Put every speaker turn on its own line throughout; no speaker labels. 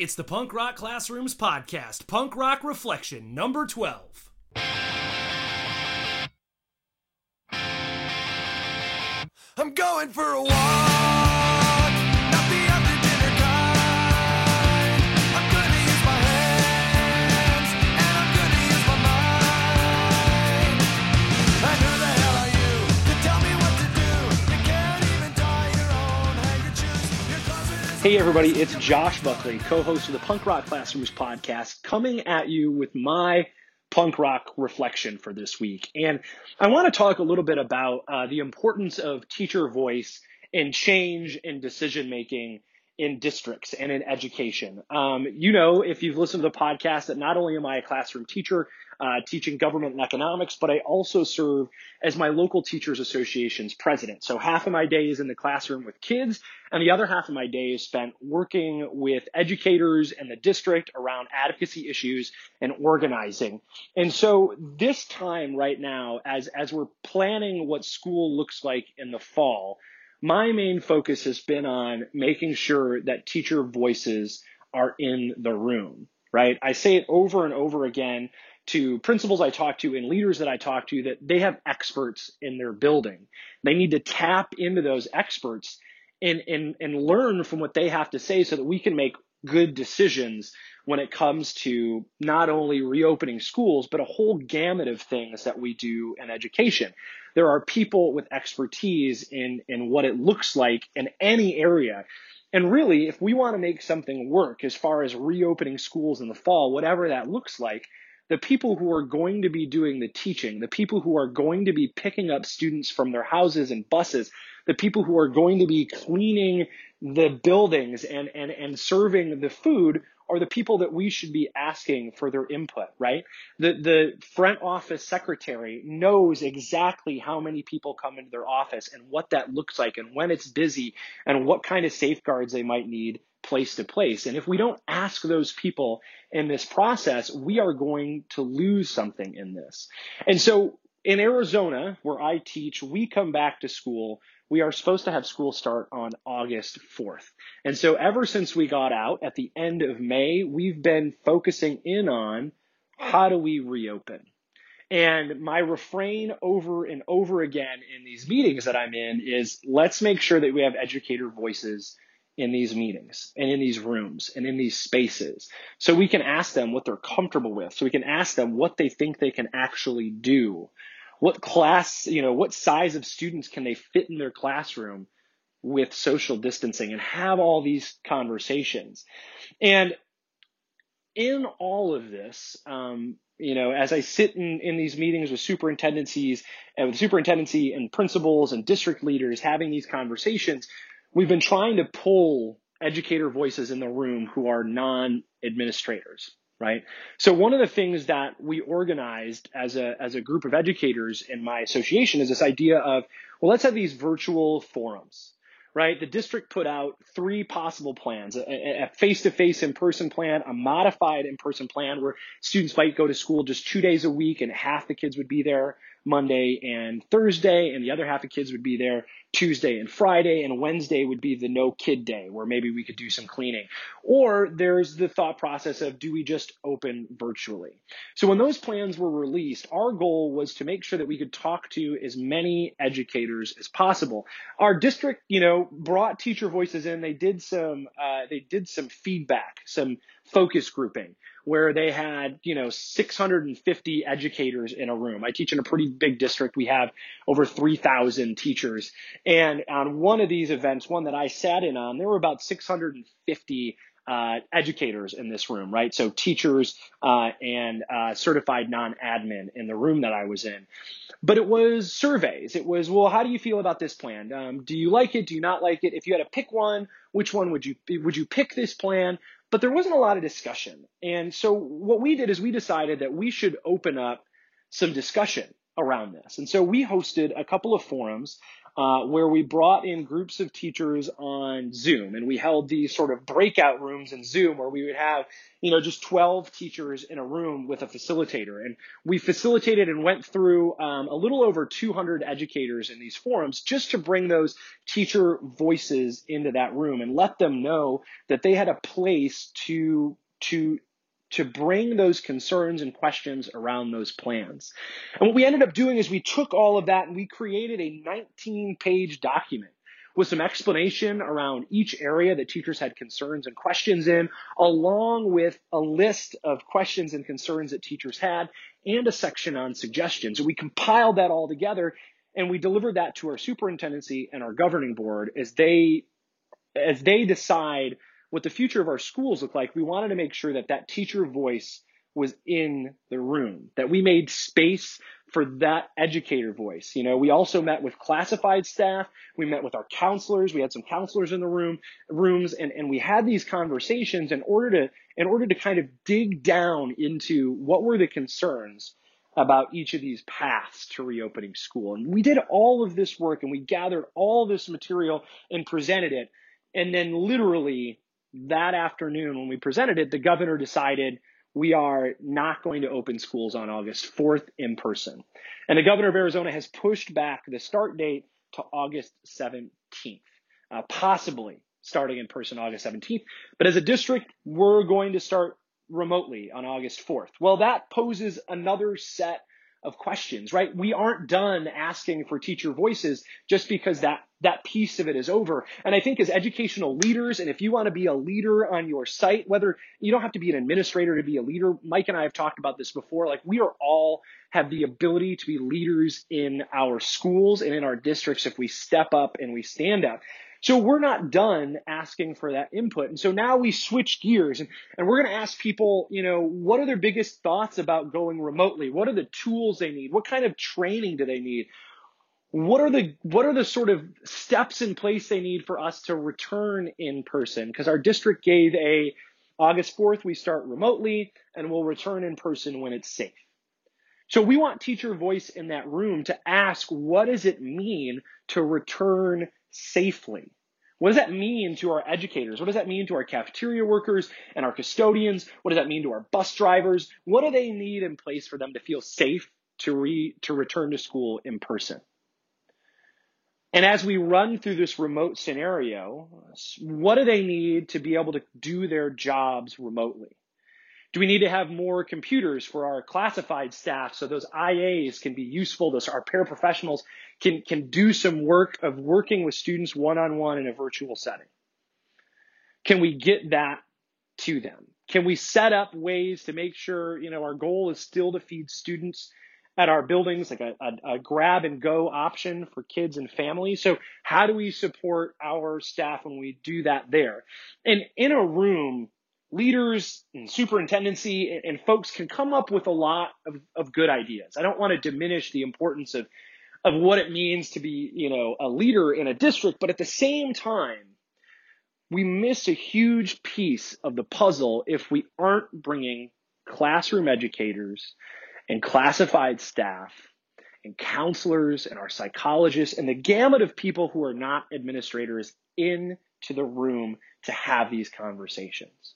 It's the Punk Rock Classrooms podcast, Punk Rock Reflection, number 12.
I'm going for a walk,
Hey, everybody, it's Josh Buckley, co host of the Punk Rock Classrooms podcast, coming at you with my punk rock reflection for this week. And I want to talk a little bit about uh, the importance of teacher voice and change in decision making in districts and in education. Um, you know, if you've listened to the podcast, that not only am I a classroom teacher uh, teaching government and economics, but I also serve as my local teachers association's president. So half of my day is in the classroom with kids, and the other half of my day is spent working with educators and the district around advocacy issues and organizing. And so this time right now, as as we're planning what school looks like in the fall, my main focus has been on making sure that teacher voices are in the room, right? I say it over and over again to principals I talk to and leaders that I talk to that they have experts in their building. They need to tap into those experts and, and, and learn from what they have to say so that we can make good decisions when it comes to not only reopening schools, but a whole gamut of things that we do in education. There are people with expertise in, in what it looks like in any area. And really, if we want to make something work as far as reopening schools in the fall, whatever that looks like, the people who are going to be doing the teaching, the people who are going to be picking up students from their houses and buses, the people who are going to be cleaning the buildings and, and, and serving the food are the people that we should be asking for their input, right? The, the front office secretary knows exactly how many people come into their office and what that looks like and when it's busy and what kind of safeguards they might need place to place. And if we don't ask those people in this process, we are going to lose something in this. And so in Arizona, where I teach, we come back to school. We are supposed to have school start on August 4th. And so ever since we got out at the end of May, we've been focusing in on how do we reopen? And my refrain over and over again in these meetings that I'm in is let's make sure that we have educator voices in these meetings and in these rooms and in these spaces. So we can ask them what they're comfortable with. So we can ask them what they think they can actually do. What class, you know, what size of students can they fit in their classroom with social distancing and have all these conversations. And in all of this, um, you know, as I sit in, in these meetings with superintendencies and with superintendency and principals and district leaders having these conversations, we've been trying to pull educator voices in the room who are non-administrators right? So one of the things that we organized as a as a group of educators in my association is this idea of well let's have these virtual forums right? The district put out three possible plans a, a face-to-face in-person plan a modified in-person plan where students might go to school just two days a week and half the kids would be there monday and thursday and the other half of kids would be there Tuesday and Friday, and Wednesday would be the no kid day where maybe we could do some cleaning. Or there's the thought process of do we just open virtually? So when those plans were released, our goal was to make sure that we could talk to as many educators as possible. Our district, you know, brought teacher voices in. They did some, uh, they did some feedback, some focus grouping where they had, you know, 650 educators in a room. I teach in a pretty big district. We have over 3,000 teachers. And on one of these events, one that I sat in on, there were about 650 uh, educators in this room, right? So teachers uh, and uh, certified non-admin in the room that I was in. But it was surveys. It was, well, how do you feel about this plan? Um, do you like it? Do you not like it? If you had to pick one, which one would you would you pick this plan? But there wasn't a lot of discussion. And so what we did is we decided that we should open up some discussion around this. And so we hosted a couple of forums uh, where we brought in groups of teachers on Zoom and we held these sort of breakout rooms in Zoom where we would have, you know, just 12 teachers in a room with a facilitator. And we facilitated and went through um, a little over 200 educators in these forums just to bring those teacher voices into that room and let them know that they had a place to to to bring those concerns and questions around those plans. And what we ended up doing is we took all of that and we created a 19 page document with some explanation around each area that teachers had concerns and questions in, along with a list of questions and concerns that teachers had and a section on suggestions. And we compiled that all together and we delivered that to our superintendency and our governing board as they as they decide what the future of our schools look like, we wanted to make sure that that teacher voice was in the room, that we made space for that educator voice. You know, we also met with classified staff. We met with our counselors. We had some counselors in the room, rooms, and, and we had these conversations in order to, in order to kind of dig down into what were the concerns about each of these paths to reopening school. And we did all of this work and we gathered all this material and presented it. And then literally that afternoon when we presented it, the governor decided we are not going to open schools on August 4th in person. And the governor of Arizona has pushed back the start date to August 17th, uh, possibly starting in person August 17th. But as a district, we're going to start remotely on August 4th. Well, that poses another set of questions, right? We aren't done asking for teacher voices just because that that piece of it is over. And I think as educational leaders, and if you want to be a leader on your site, whether you don't have to be an administrator to be a leader, Mike and I have talked about this before. Like we are all have the ability to be leaders in our schools and in our districts if we step up and we stand up. So we're not done asking for that input. And so now we switch gears and, and we're going to ask people, you know, what are their biggest thoughts about going remotely? What are the tools they need? What kind of training do they need? What are the what are the sort of steps in place they need for us to return in person? Because our district gave a August 4th we start remotely and we'll return in person when it's safe. So we want teacher voice in that room to ask what does it mean to return safely? What does that mean to our educators? What does that mean to our cafeteria workers and our custodians? What does that mean to our bus drivers? What do they need in place for them to feel safe to re, to return to school in person? And as we run through this remote scenario, what do they need to be able to do their jobs remotely? Do we need to have more computers for our classified staff so those IAs can be useful? Those our paraprofessionals can can do some work of working with students one on one in a virtual setting. Can we get that to them? Can we set up ways to make sure you know our goal is still to feed students at our buildings, like a, a, a, grab and go option for kids and families. So how do we support our staff when we do that there? And in a room, leaders and superintendency and, and folks can come up with a lot of, of good ideas. I don't want to diminish the importance of, of what it means to be, you know, a leader in a district, but at the same time, we miss a huge piece of the puzzle if we aren't bringing classroom educators and classified staff and counselors and our psychologists and the gamut of people who are not administrators into the room to have these conversations.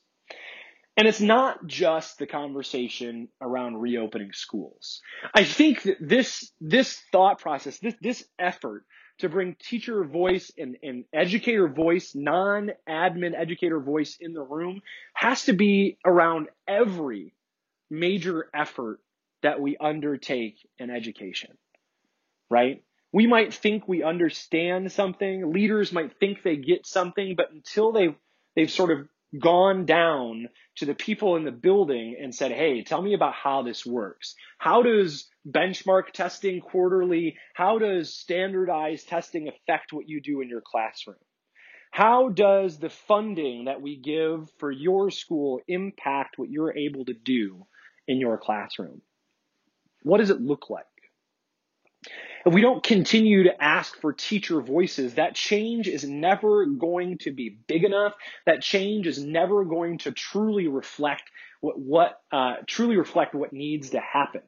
And it's not just the conversation around reopening schools. I think that this, this thought process, this, this effort to bring teacher voice and, and educator voice, non-admin educator voice in the room has to be around every major effort that we undertake in education, right? We might think we understand something. Leaders might think they get something, but until they they've sort of gone down to the people in the building and said, Hey, tell me about how this works. How does benchmark testing quarterly, how does standardized testing affect what you do in your classroom? How does the funding that we give for your school impact what you're able to do in your classroom? What does it look like? If we don't continue to ask for teacher voices, that change is never going to be big enough. That change is never going to truly reflect what, what uh, truly reflect what needs to happen.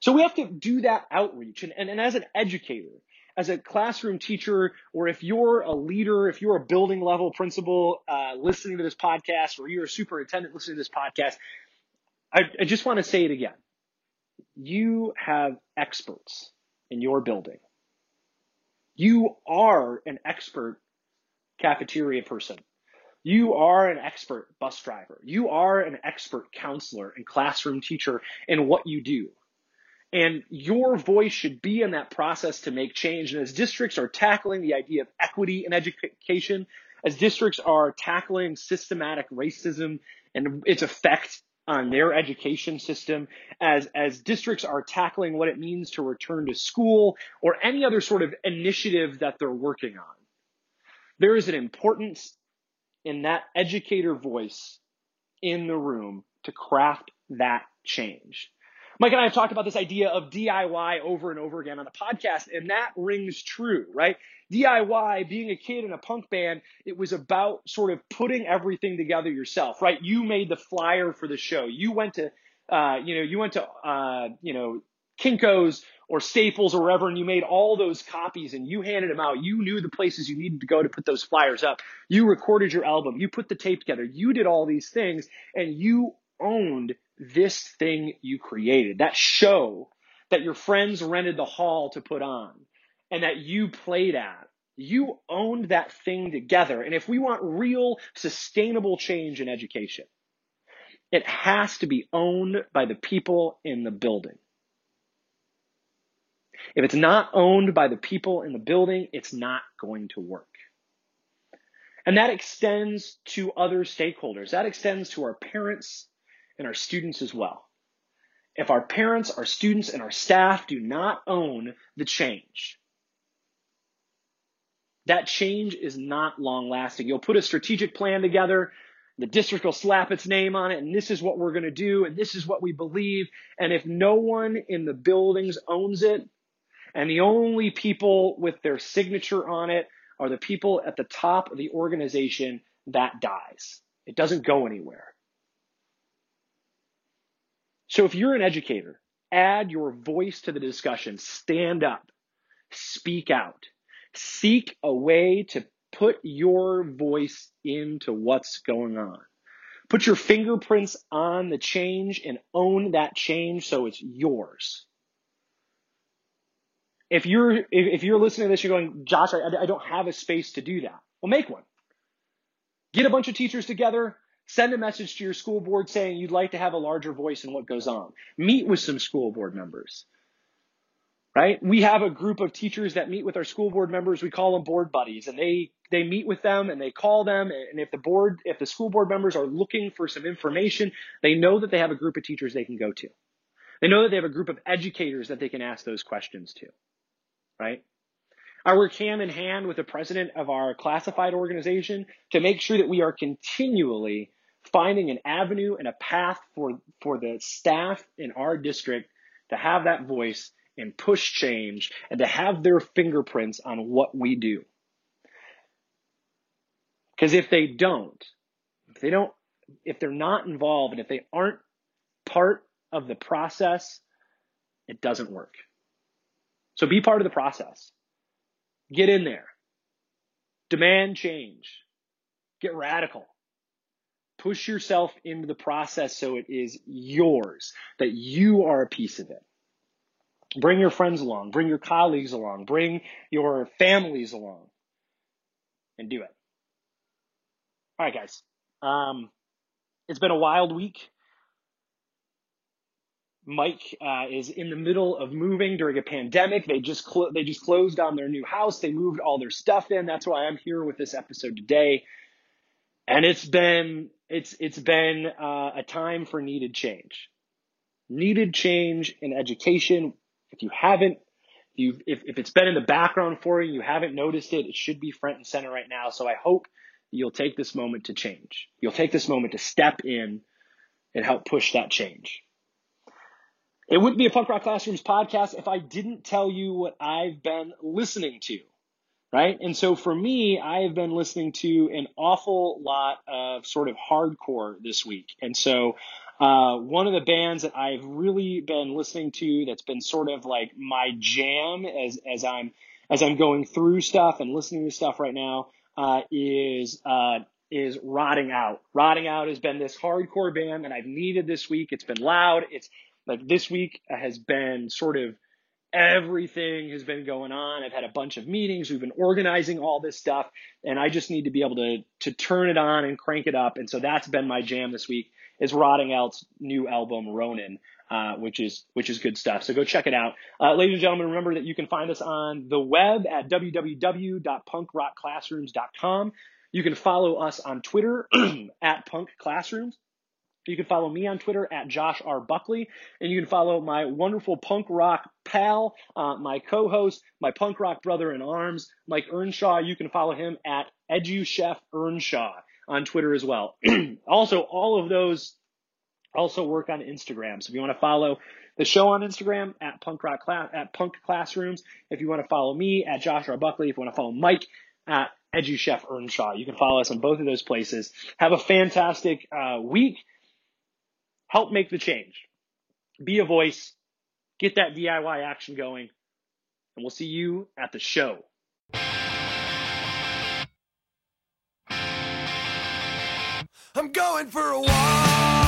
So we have to do that outreach. And, and, and as an educator, as a classroom teacher, or if you're a leader, if you're a building level principal uh, listening to this podcast, or you're a superintendent listening to this podcast, I, I just want to say it again. You have experts in your building. You are an expert cafeteria person. You are an expert bus driver. You are an expert counselor and classroom teacher in what you do. And your voice should be in that process to make change. And as districts are tackling the idea of equity in education, as districts are tackling systematic racism and its effect on their education system, as, as districts are tackling what it means to return to school or any other sort of initiative that they're working on. There is an importance in that educator voice in the room to craft that change. Mike and I have talked about this idea of DIY over and over again on the podcast, and that rings true, right? DIY, being a kid in a punk band, it was about sort of putting everything together yourself, right? You made the flyer for the show. You went to, uh, you know, you went to, uh, you know, Kinko's or Staples or wherever, and you made all those copies and you handed them out. You knew the places you needed to go to put those flyers up. You recorded your album. You put the tape together. You did all these things, and you owned this thing you created, that show that your friends rented the hall to put on and that you played at. You owned that thing together. And if we want real sustainable change in education, it has to be owned by the people in the building. If it's not owned by the people in the building, it's not going to work. And that extends to other stakeholders. That extends to our parents and our students as well. If our parents, our students, and our staff do not own the change, that change is not long lasting. You'll put a strategic plan together. The district will slap its name on it, and this is what we're going to do, and this is what we believe. And if no one in the buildings owns it, and the only people with their signature on it are the people at the top of the organization, that dies. It doesn't go anywhere. So if you're an educator, add your voice to the discussion. Stand up. Speak out. Seek a way to put your voice into what's going on. Put your fingerprints on the change and own that change so it's yours. If you're if, you're listening to this, you're going, Josh, I, I don't have a space to do that. Well, make one. Get a bunch of teachers together. Send a message to your school board saying you'd like to have a larger voice in what goes on. Meet with some school board members. Right? We have a group of teachers that meet with our school board members. We call them board buddies and they they meet with them and they call them and if the board if the school board members are looking for some information, they know that they have a group of teachers they can go to. They know that they have a group of educators that they can ask those questions to. Right? I work hand in hand with the president of our classified organization to make sure that we are continually finding an avenue and a path for, for the staff in our district to have that voice and push change and to have their fingerprints on what we do. Because if they don't, if they don't, if they're not involved and if they aren't part of the process, it doesn't work. So be part of the process. Get in there. Demand change. Get radical. Push yourself into the process so it is yours, that you are a piece of it. Bring your friends along, bring your colleagues along, bring your families along, and do it. All right, guys. Um, it's been a wild week. Mike uh, is in the middle of moving during a pandemic. They just clo- they just closed on their new house. They moved all their stuff in. That's why I'm here with this episode today. And it's been it's it's been uh, a time for needed change. Needed change in education. If you haven't, you if, if it's been in the background for you, you haven't noticed it, it should be front and center right now. So I hope you'll take this moment to change. You'll take this moment to step in and help push that change. It wouldn't be a Punk Rock Classrooms podcast if I didn't tell you what I've been listening to right? And so for me, I have been listening to an awful lot of sort of hardcore this week. And so uh, one of the bands that I've really been listening to that's been sort of like my jam as as I'm as I'm going through stuff and listening to stuff right now uh, is uh, is Rotting Out. Rotting Out has been this hardcore band that I've needed this week. It's been loud. It's like this week has been sort of everything has been going on. I've had a bunch of meetings. We've been organizing all this stuff, and I just need to be able to to turn it on and crank it up. And so that's been my jam this week is Rotting Out's new album Ronin. Uh, which is which is good stuff. So go check it out, uh, ladies and gentlemen. Remember that you can find us on the web at www.punkrockclassrooms.com. You can follow us on Twitter at Punk Classrooms. You can follow me on Twitter at Josh R. Buckley, and you can follow my wonderful punk rock pal, uh, my co-host, my punk rock brother in arms, Mike Earnshaw. You can follow him at EduChef Earnshaw on Twitter as well. also, all of those also work on Instagram. So if you want to follow the show on Instagram at punk rock class at punk classrooms, if you want to follow me at Josh R. Buckley, if you want to follow Mike at EduChef Earnshaw, you can follow us on both of those places. Have a fantastic uh, week. Help make the change. Be a voice. Get that DIY action going. And we'll see you at the show.
I'm going for a walk.